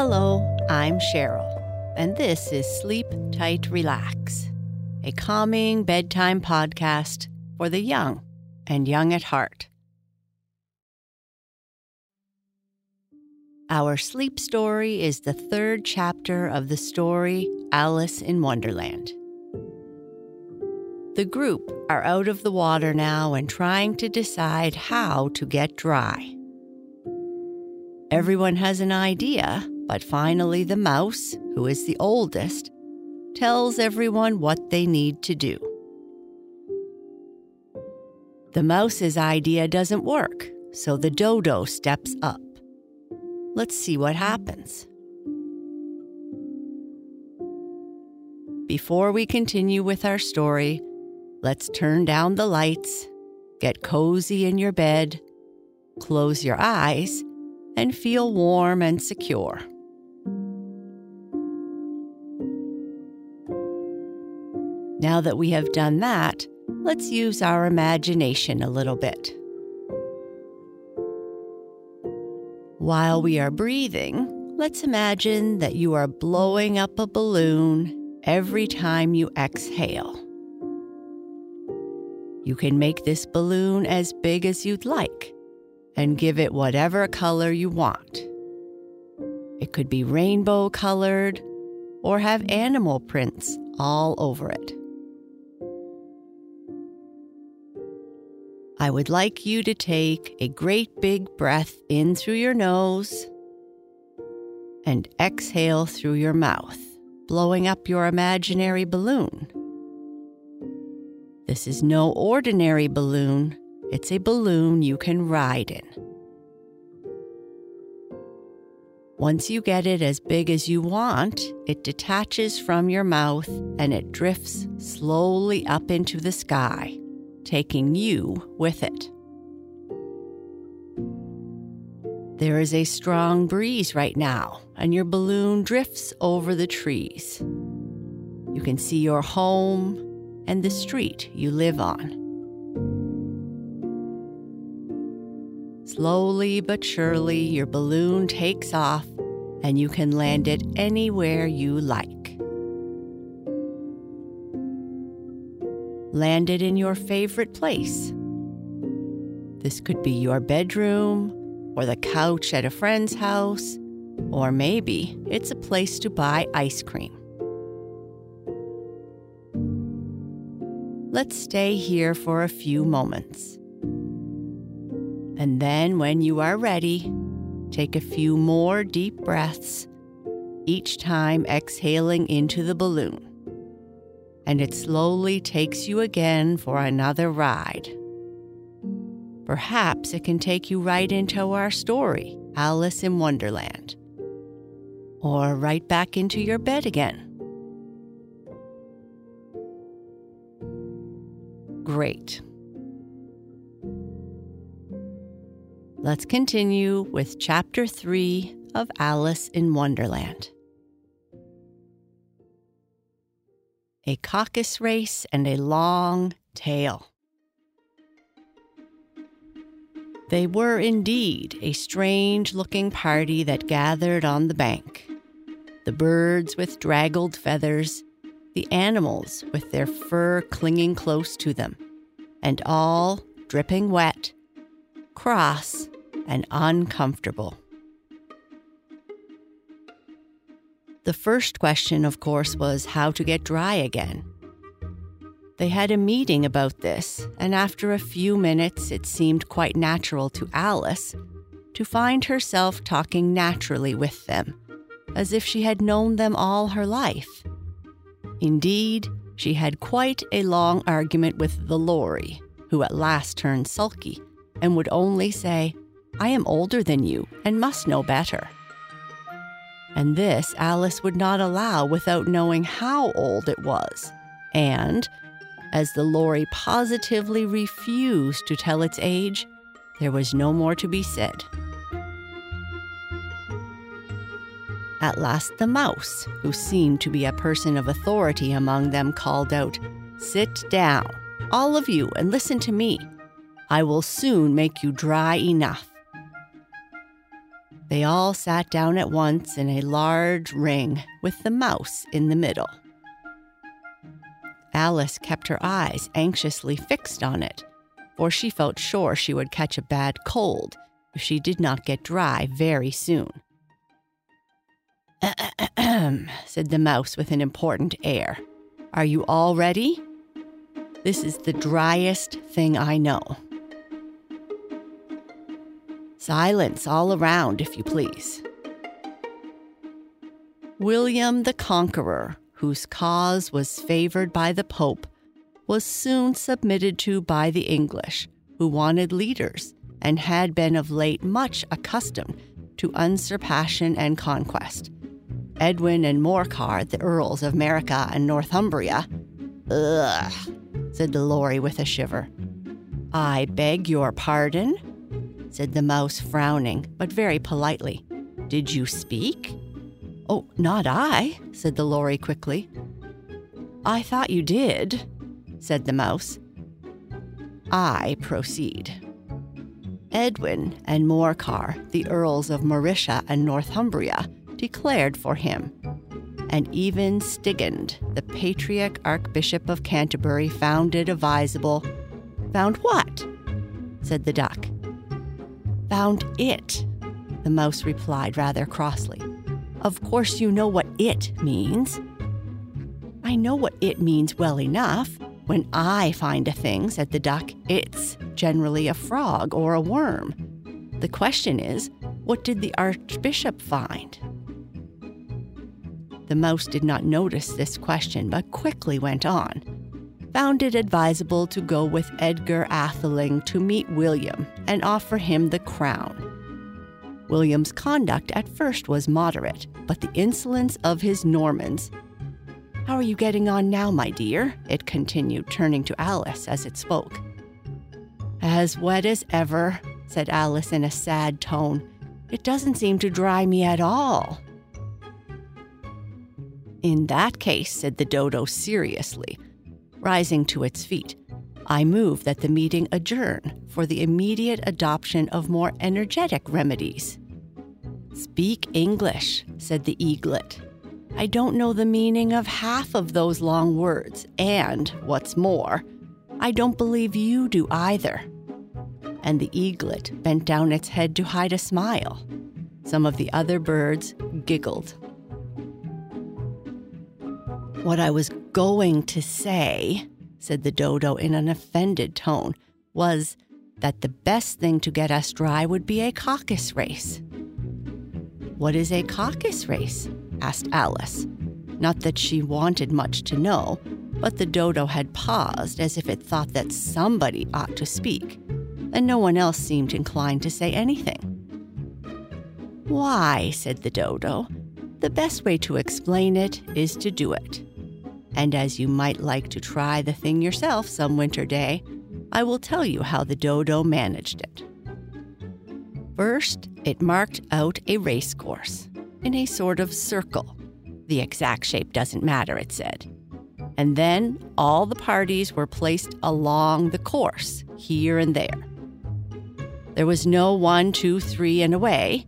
Hello, I'm Sheryl, and this is Sleep Tight Relax, a calming bedtime podcast for the young and young at heart. Our sleep story is the third chapter of the story Alice in Wonderland. The group are out of the water now and trying to decide how to get dry. Everyone has an idea, but finally, the mouse, who is the oldest, tells everyone what they need to do. The mouse's idea doesn't work, so the dodo steps up. Let's see what happens. Before we continue with our story, let's turn down the lights, get cozy in your bed, close your eyes, and feel warm and secure. Now that we have done that, let's use our imagination a little bit. While we are breathing, let's imagine that you are blowing up a balloon every time you exhale. You can make this balloon as big as you'd like and give it whatever color you want. It could be rainbow colored or have animal prints all over it. I would like you to take a great big breath in through your nose and exhale through your mouth, blowing up your imaginary balloon. This is no ordinary balloon, it's a balloon you can ride in. Once you get it as big as you want, it detaches from your mouth and it drifts slowly up into the sky taking you with it. There is a strong breeze right now, and your balloon drifts over the trees. You can see your home and the street you live on. Slowly but surely, your balloon takes off, and you can land it anywhere you like. Landed in your favorite place. This could be your bedroom, or the couch at a friend's house, or maybe it's a place to buy ice cream. Let's stay here for a few moments. And then, when you are ready, take a few more deep breaths, each time exhaling into the balloon and it slowly takes you again for another ride. Perhaps it can take you right into our story, Alice in Wonderland, or right back into your bed again. Great. Let's continue with Chapter 3 of Alice in Wonderland. A caucus race, and a long tail. They were indeed a strange looking party that gathered on the bank. The birds with draggled feathers, the animals with their fur clinging close to them, and all dripping wet, cross, and uncomfortable. The first question, of course, was how to get dry again. They had a meeting about this, and after a few minutes, it seemed quite natural to Alice to find herself talking naturally with them, as if she had known them all her life. Indeed, she had quite a long argument with the Lory, who at last turned sulky and would only say, I am older than you and must know better and this Alice would not allow without knowing how old it was. And, as the Lory positively refused to tell its age, there was no more to be said. At last, the mouse, who seemed to be a person of authority among them, called out, Sit down, all of you, and listen to me. I will soon make you dry enough. They all sat down at once in a large ring with the mouse in the middle. Alice kept her eyes anxiously fixed on it, for she felt sure she would catch a bad cold if she did not get dry very soon. Said the mouse with an important air. Are you all ready? This is the driest thing I know. Silence all around, if you please. William the Conqueror, whose cause was favored by the Pope, was soon submitted to by the English, who wanted leaders and had been of late much accustomed to unsurpassion and conquest. Edwin and Morcar, the Earls of Mercia and Northumbria, ugh, said the Lory with a shiver. I beg your pardon, said the mouse, frowning, but very politely. Did you speak? Oh, not I, said the Lory quickly. I thought you did, said the mouse. I proceed. Edwin and Morcar, the Earls of Mercia and Northumbria, declared for him. And even Stigand, the patriarch Archbishop of Canterbury, found it advisable. Found what? said the duck. Found it, the mouse replied rather crossly. Of course, you know what it means. I know what it means well enough. When I find a thing, said the duck, it's generally a frog or a worm. The question is, what did the Archbishop find? The mouse did not notice this question, but quickly went on found it advisable to go with Edgar Atheling to meet William and offer him the crown. William's conduct at first was moderate, but the insolence of his Normans. How are you getting on now, my dear? It continued, turning to Alice as it spoke. As wet as ever, said Alice in a sad tone. It doesn't seem to dry me at all. In that case, said the dodo seriously, rising to its feet. I move that the meeting adjourn for the immediate adoption of more energetic remedies. Speak English, said the eaglet. I don't know the meaning of half of those long words, and, what's more, I don't believe you do either. And the eaglet bent down its head to hide a smile. Some of the other birds giggled. What I was going to say, said the dodo in an offended tone, was that the best thing to get us dry would be a caucus race. What is a caucus race? asked Alice. Not that she wanted much to know, but the dodo had paused as if it thought that somebody ought to speak, and no one else seemed inclined to say anything. Why, said the dodo, the best way to explain it is to do it. And as you might like to try the thing yourself some winter day, I will tell you how the dodo managed it. First, it marked out a race course in a sort of circle. The exact shape doesn't matter, it said. And then all the parties were placed along the course, here and there. There was no one, two, three, and away,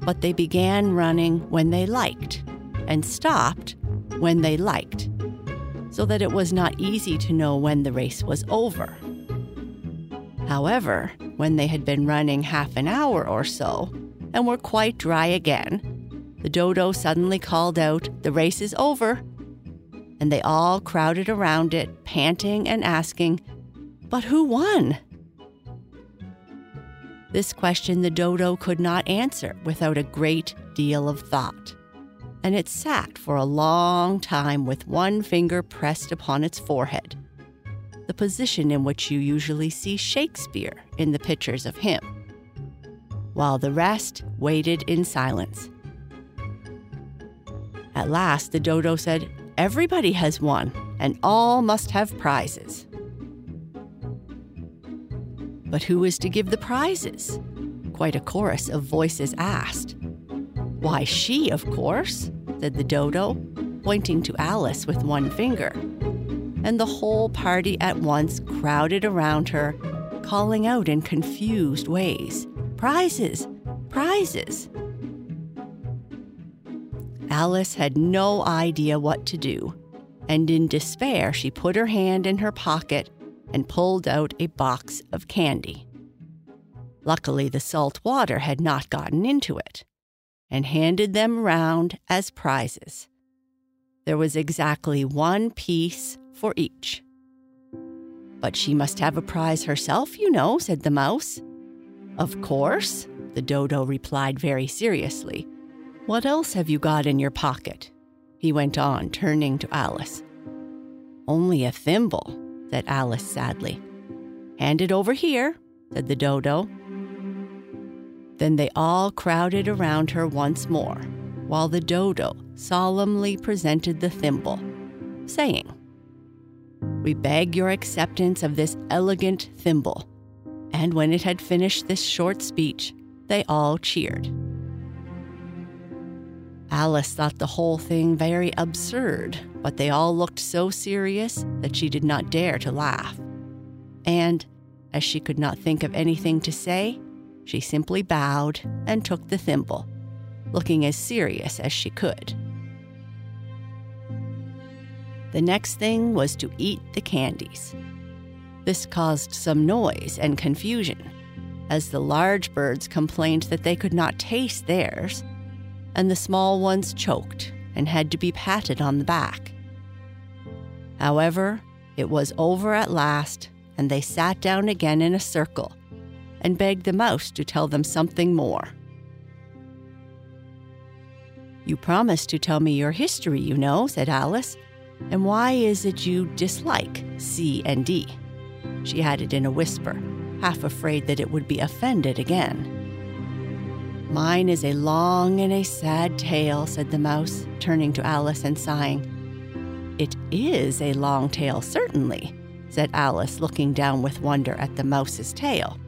but they began running when they liked and stopped when they liked so that it was not easy to know when the race was over. However, when they had been running half an hour or so and were quite dry again, the dodo suddenly called out, The race is over! And they all crowded around it, panting and asking, But who won? This question the dodo could not answer without a great deal of thought and it sat for a long time with one finger pressed upon its forehead, the position in which you usually see Shakespeare in the pictures of him, while the rest waited in silence. At last, the dodo said, Everybody has won, and all must have prizes. But who is to give the prizes? Quite a chorus of voices asked. Why, she, of course, said the dodo, pointing to Alice with one finger. And the whole party at once crowded around her, calling out in confused ways Prizes! Prizes! Alice had no idea what to do, and in despair, she put her hand in her pocket and pulled out a box of candy. Luckily, the salt water had not gotten into it, and handed them round as prizes. There was exactly one piece for each. But she must have a prize herself, you know, said the mouse. Of course, the dodo replied very seriously. What else have you got in your pocket? He went on, turning to Alice. Only a thimble, said Alice sadly. Hand it over here, said the dodo. Then they all crowded around her once more, while the dodo solemnly presented the thimble, saying, We beg your acceptance of this elegant thimble. And when it had finished this short speech, they all cheered. Alice thought the whole thing very absurd, but they all looked so serious that she did not dare to laugh. And, as she could not think of anything to say, she simply bowed and took the thimble, looking as serious as she could. The next thing was to eat the candies. This caused some noise and confusion, as the large birds complained that they could not taste theirs and the small ones choked and had to be patted on the back. However, it was over at last, and they sat down again in a circle and begged the mouse to tell them something more. You promised to tell me your history, you know, said Alice. And why is it you dislike C and D? She added in a whisper, half afraid that it would be offended again. Mine is a long and a sad tale, said the mouse, turning to Alice and sighing. It is a long tale, certainly, said Alice, looking down with wonder at the mouse's tail.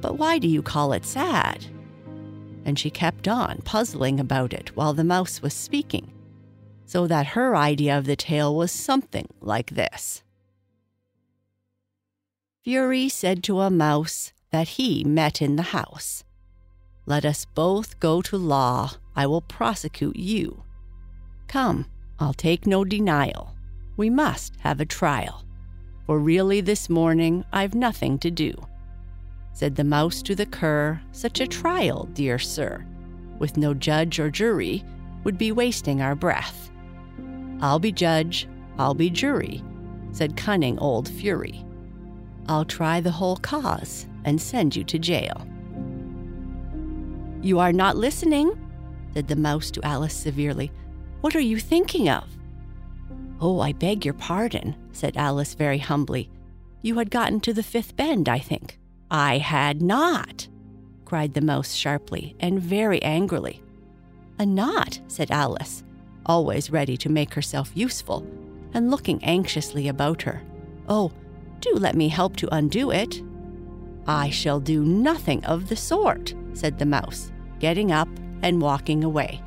But why do you call it sad? And she kept on, puzzling about it while the mouse was speaking, so that her idea of the tale was something like this Fury said to a mouse that he met in the house. Let us both go to law. I will prosecute you. Come, I'll take no denial. We must have a trial. For really this morning I've nothing to do. Said the mouse to the cur, Such a trial, dear sir, with no judge or jury, would be wasting our breath. I'll be judge, I'll be jury, said cunning old Fury. I'll try the whole cause and send you to jail. You are not listening, said the mouse to Alice severely. What are you thinking of? Oh, I beg your pardon, said Alice very humbly. You had gotten to the fifth bend, I think. I had not, cried the mouse sharply and very angrily. A knot, said Alice, always ready to make herself useful, and looking anxiously about her. Oh, do let me help to undo it. I shall do nothing of the sort, said the mouse, getting up and walking away.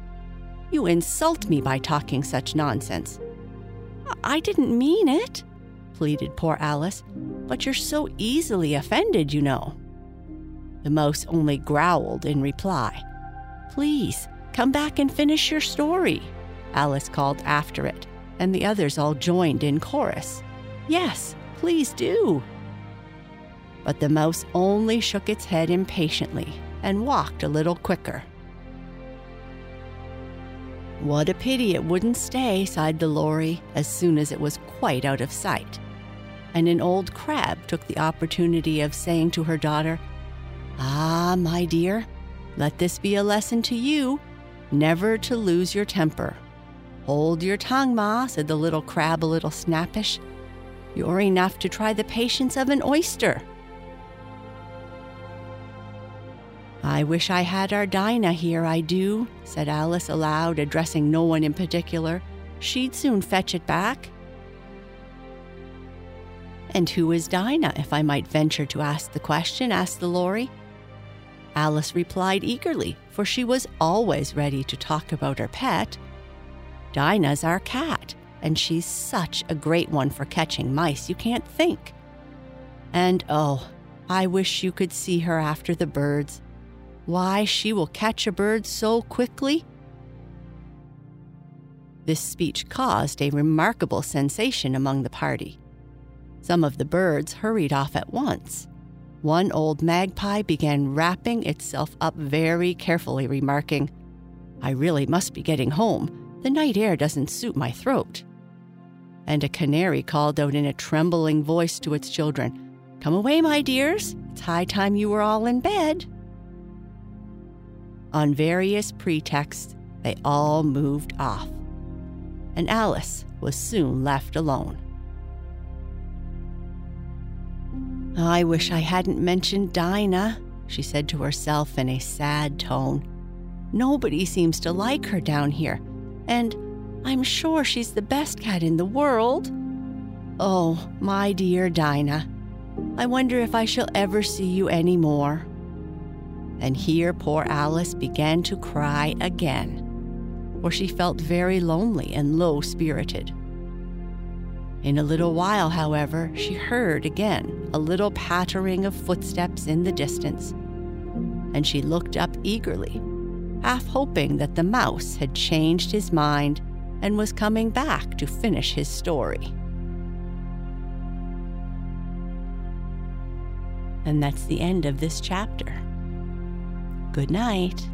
You insult me by talking such nonsense. I didn't mean it, pleaded poor Alice, but you're so easily offended, you know. The mouse only growled in reply. Please, come back and finish your story, Alice called after it, and the others all joined in chorus. Yes, please do. But the mouse only shook its head impatiently and walked a little quicker. What a pity it wouldn't stay, sighed the Lory as soon as it was quite out of sight. And an old crab took the opportunity of saying to her daughter, Ah, my dear, let this be a lesson to you never to lose your temper. Hold your tongue, Ma, said the little crab a little snappish. You're enough to try the patience of an oyster. I wish I had our Dinah here, I do, said Alice aloud, addressing no one in particular. She'd soon fetch it back. And who is Dinah, if I might venture to ask the question? asked the Lory. Alice replied eagerly, for she was always ready to talk about her pet. Dinah's our cat, and she's such a great one for catching mice, you can't think. And oh, I wish you could see her after the birds. Why, she will catch a bird so quickly. This speech caused a remarkable sensation among the party. Some of the birds hurried off at once. One old magpie began wrapping itself up very carefully, remarking, I really must be getting home. The night air doesn't suit my throat. And a canary called out in a trembling voice to its children, Come away, my dears. It's high time you were all in bed. On various pretexts, they all moved off, and Alice was soon left alone. I wish I hadn't mentioned Dinah, she said to herself in a sad tone. Nobody seems to like her down here, and I'm sure she's the best cat in the world. Oh, my dear Dinah, I wonder if I shall ever see you any more. And here poor Alice began to cry again, for she felt very lonely and low spirited. In a little while, however, she heard again a little pattering of footsteps in the distance, and she looked up eagerly, half hoping that the mouse had changed his mind and was coming back to finish his story. And that's the end of this chapter. Good night.